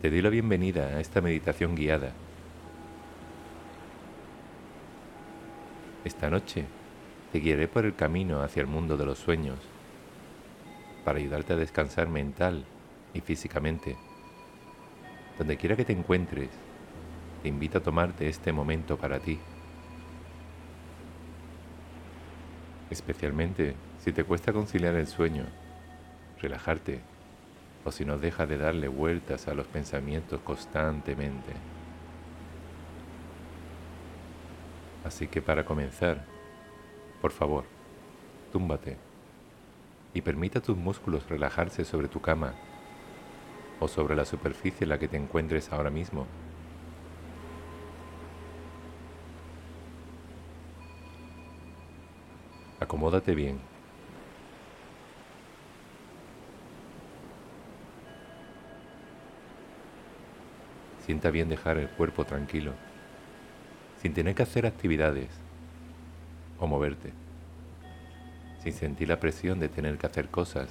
Te doy la bienvenida a esta meditación guiada. Esta noche te guiaré por el camino hacia el mundo de los sueños para ayudarte a descansar mental y físicamente. Donde quiera que te encuentres, te invito a tomarte este momento para ti. Especialmente si te cuesta conciliar el sueño, relajarte si no dejas de darle vueltas a los pensamientos constantemente. Así que para comenzar, por favor, túmbate y permita a tus músculos relajarse sobre tu cama o sobre la superficie en la que te encuentres ahora mismo. Acomódate bien. Sienta bien dejar el cuerpo tranquilo, sin tener que hacer actividades o moverte, sin sentir la presión de tener que hacer cosas.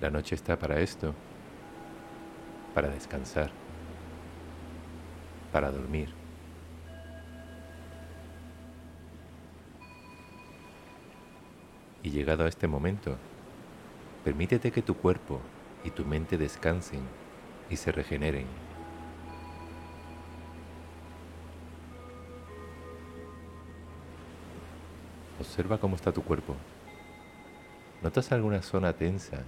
La noche está para esto, para descansar, para dormir. Y llegado a este momento, permítete que tu cuerpo y tu mente descansen y se regeneren. Observa cómo está tu cuerpo. ¿Notas alguna zona tensa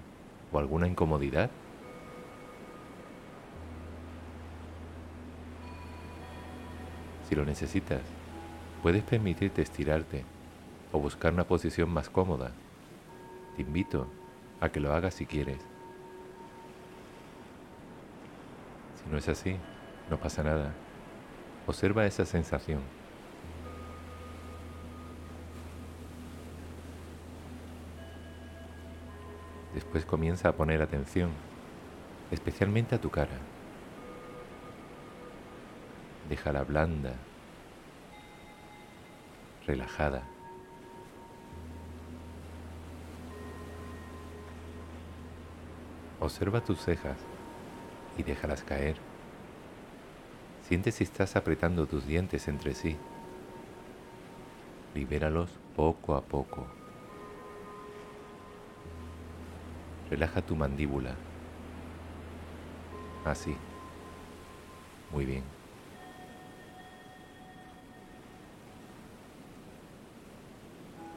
o alguna incomodidad? Si lo necesitas, puedes permitirte estirarte o buscar una posición más cómoda. Te invito a que lo hagas si quieres. Si no es así, no pasa nada. Observa esa sensación. Después comienza a poner atención, especialmente a tu cara. Déjala blanda, relajada. Observa tus cejas y déjalas caer. Siente si estás apretando tus dientes entre sí. Libéralos poco a poco. Relaja tu mandíbula. Así. Muy bien.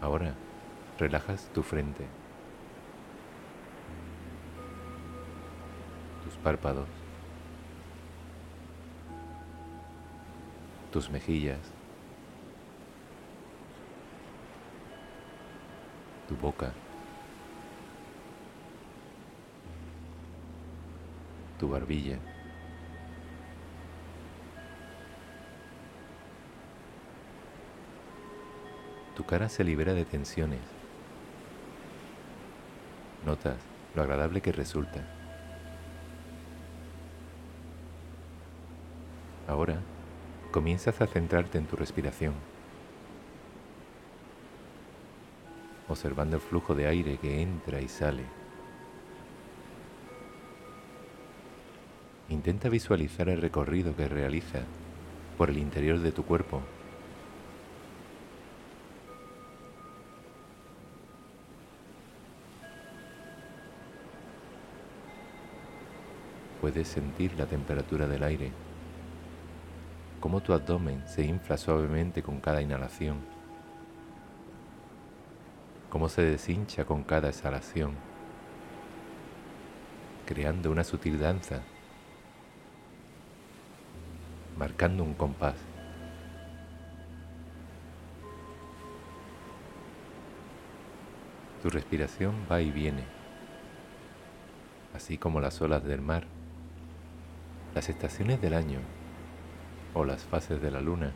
Ahora relajas tu frente. Párpados, tus mejillas, tu boca, tu barbilla. Tu cara se libera de tensiones. Notas lo agradable que resulta. Ahora comienzas a centrarte en tu respiración, observando el flujo de aire que entra y sale. Intenta visualizar el recorrido que realiza por el interior de tu cuerpo. Puedes sentir la temperatura del aire cómo tu abdomen se infla suavemente con cada inhalación, cómo se deshincha con cada exhalación, creando una sutil danza, marcando un compás. Tu respiración va y viene, así como las olas del mar, las estaciones del año o las fases de la luna.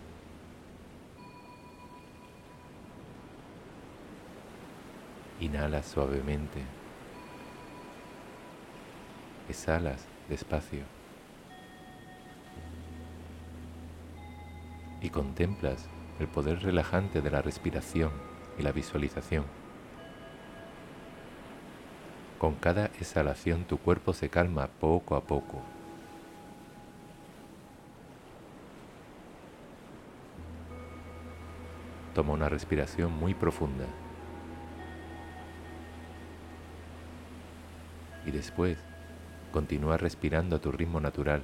Inhala suavemente. Exhalas despacio. Y contemplas el poder relajante de la respiración y la visualización. Con cada exhalación tu cuerpo se calma poco a poco. Toma una respiración muy profunda. Y después continúa respirando a tu ritmo natural.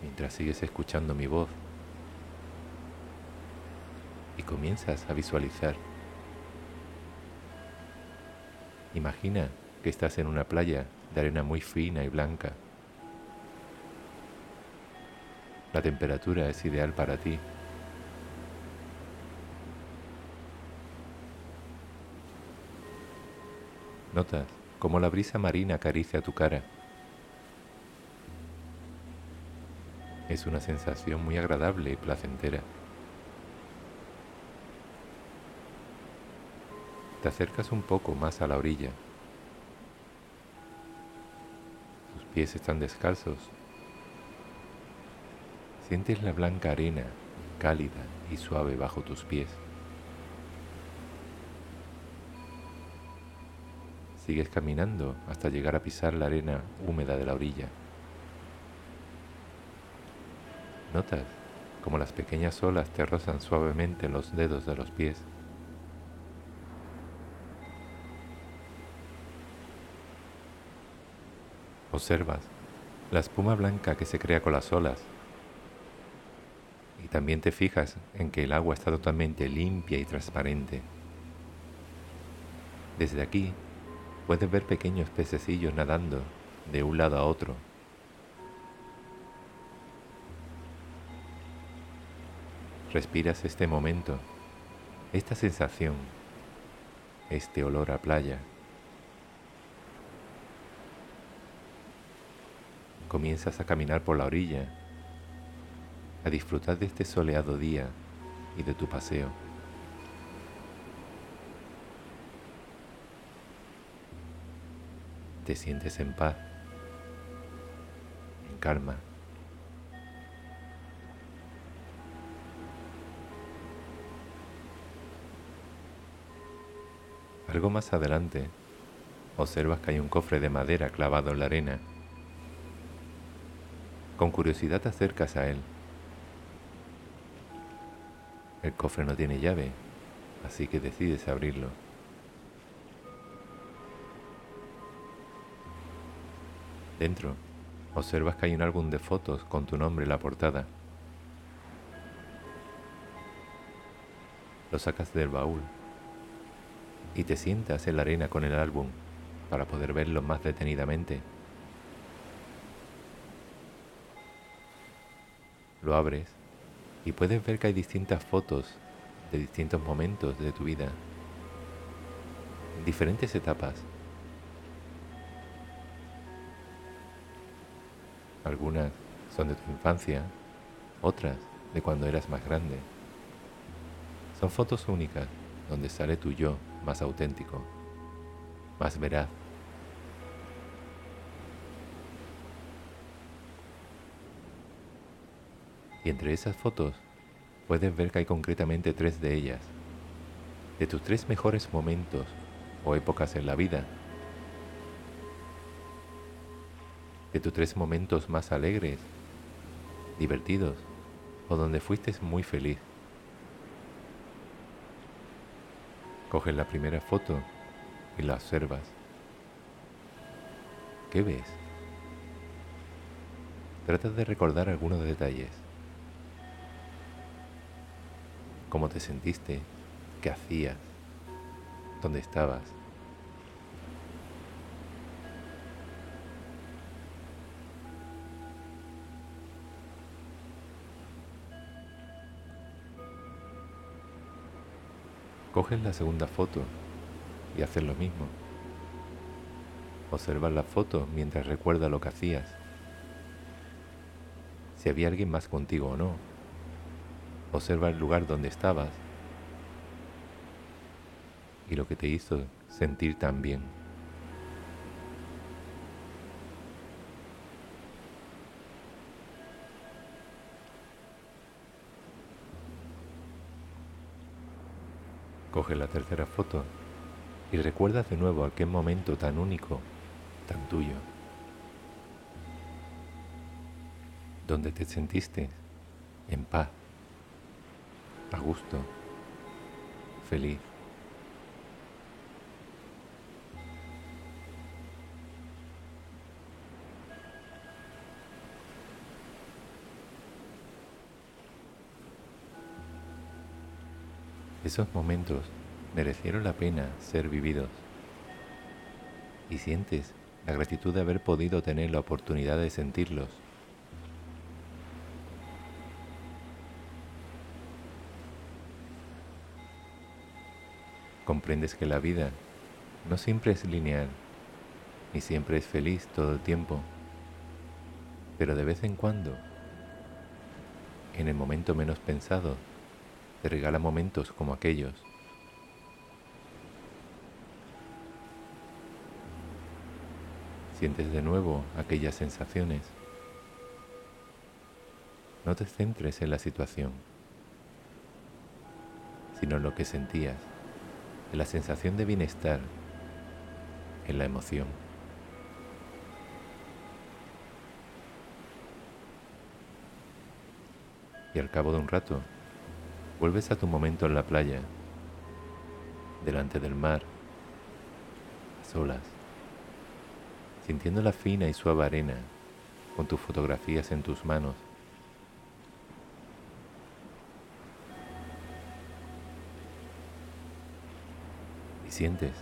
Mientras sigues escuchando mi voz y comienzas a visualizar. Imagina que estás en una playa de arena muy fina y blanca. La temperatura es ideal para ti Notas cómo la brisa marina acaricia tu cara. Es una sensación muy agradable y placentera. Te acercas un poco más a la orilla. Tus pies están descalzos. Sientes la blanca arena, cálida y suave bajo tus pies. Sigues caminando hasta llegar a pisar la arena húmeda de la orilla. Notas como las pequeñas olas te rozan suavemente en los dedos de los pies. Observas la espuma blanca que se crea con las olas y también te fijas en que el agua está totalmente limpia y transparente. Desde aquí Puedes ver pequeños pececillos nadando de un lado a otro. Respiras este momento, esta sensación, este olor a playa. Comienzas a caminar por la orilla, a disfrutar de este soleado día y de tu paseo. Te sientes en paz, en calma. Algo más adelante, observas que hay un cofre de madera clavado en la arena. Con curiosidad te acercas a él. El cofre no tiene llave, así que decides abrirlo. Dentro, observas que hay un álbum de fotos con tu nombre en la portada. Lo sacas del baúl y te sientas en la arena con el álbum para poder verlo más detenidamente. Lo abres y puedes ver que hay distintas fotos de distintos momentos de tu vida, diferentes etapas Algunas son de tu infancia, otras de cuando eras más grande. Son fotos únicas donde sale tu yo más auténtico, más veraz. Y entre esas fotos puedes ver que hay concretamente tres de ellas, de tus tres mejores momentos o épocas en la vida de tus tres momentos más alegres, divertidos o donde fuiste muy feliz. Coges la primera foto y la observas. ¿Qué ves? Tratas de recordar algunos detalles. ¿Cómo te sentiste? ¿Qué hacías? ¿Dónde estabas? Coges la segunda foto y haces lo mismo. Observas la foto mientras recuerda lo que hacías. Si había alguien más contigo o no. Observa el lugar donde estabas y lo que te hizo sentir tan bien. Coge la tercera foto y recuerdas de nuevo aquel momento tan único, tan tuyo, donde te sentiste en paz, a gusto, feliz. Esos momentos merecieron la pena ser vividos. Y sientes la gratitud de haber podido tener la oportunidad de sentirlos. Comprendes que la vida no siempre es lineal, ni siempre es feliz todo el tiempo, pero de vez en cuando, en el momento menos pensado, te regala momentos como aquellos. Sientes de nuevo aquellas sensaciones. No te centres en la situación, sino en lo que sentías, en la sensación de bienestar, en la emoción. Y al cabo de un rato, Vuelves a tu momento en la playa, delante del mar, a solas, sintiendo la fina y suave arena con tus fotografías en tus manos. Y sientes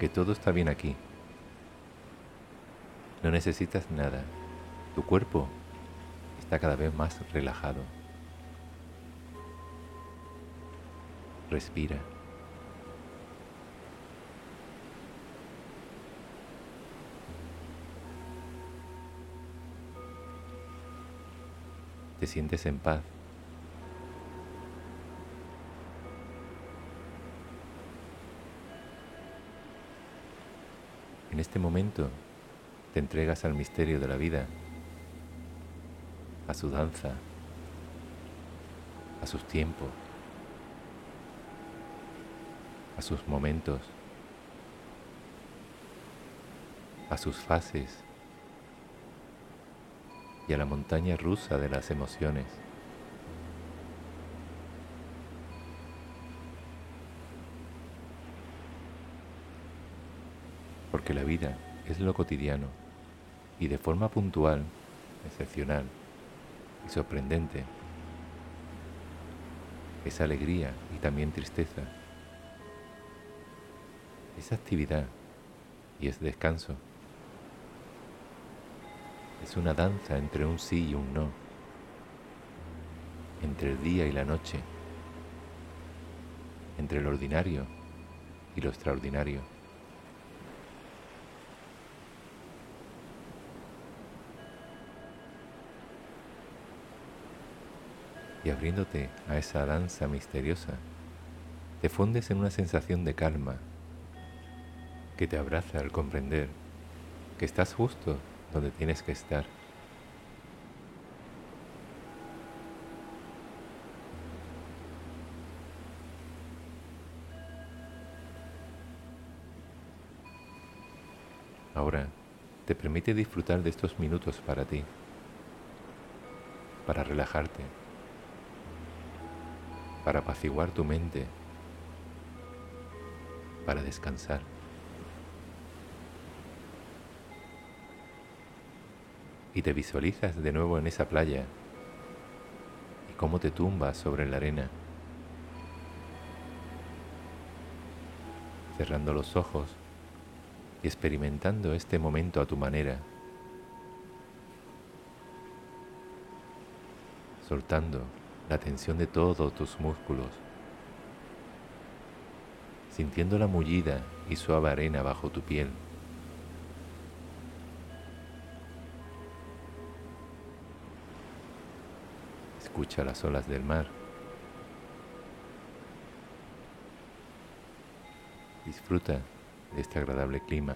que todo está bien aquí. No necesitas nada. Tu cuerpo está cada vez más relajado. Respira. Te sientes en paz. En este momento te entregas al misterio de la vida, a su danza, a sus tiempos a sus momentos, a sus fases y a la montaña rusa de las emociones. Porque la vida es lo cotidiano y de forma puntual, excepcional y sorprendente. Es alegría y también tristeza es actividad y es descanso. Es una danza entre un sí y un no, entre el día y la noche, entre lo ordinario y lo extraordinario. Y abriéndote a esa danza misteriosa, te fundes en una sensación de calma que te abraza al comprender que estás justo donde tienes que estar. Ahora te permite disfrutar de estos minutos para ti, para relajarte, para apaciguar tu mente, para descansar. Y te visualizas de nuevo en esa playa y cómo te tumbas sobre la arena, cerrando los ojos y experimentando este momento a tu manera, soltando la tensión de todos tus músculos, sintiendo la mullida y suave arena bajo tu piel. Escucha las olas del mar. Disfruta de este agradable clima.